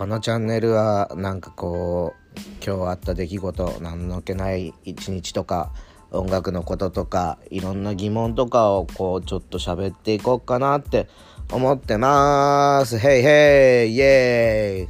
このチャンネルはなんかこう今日あった出来事何の気ない一日とか音楽のこととかいろんな疑問とかをこうちょっと喋っていこうかなって思ってます。ヘイヘイイエーイ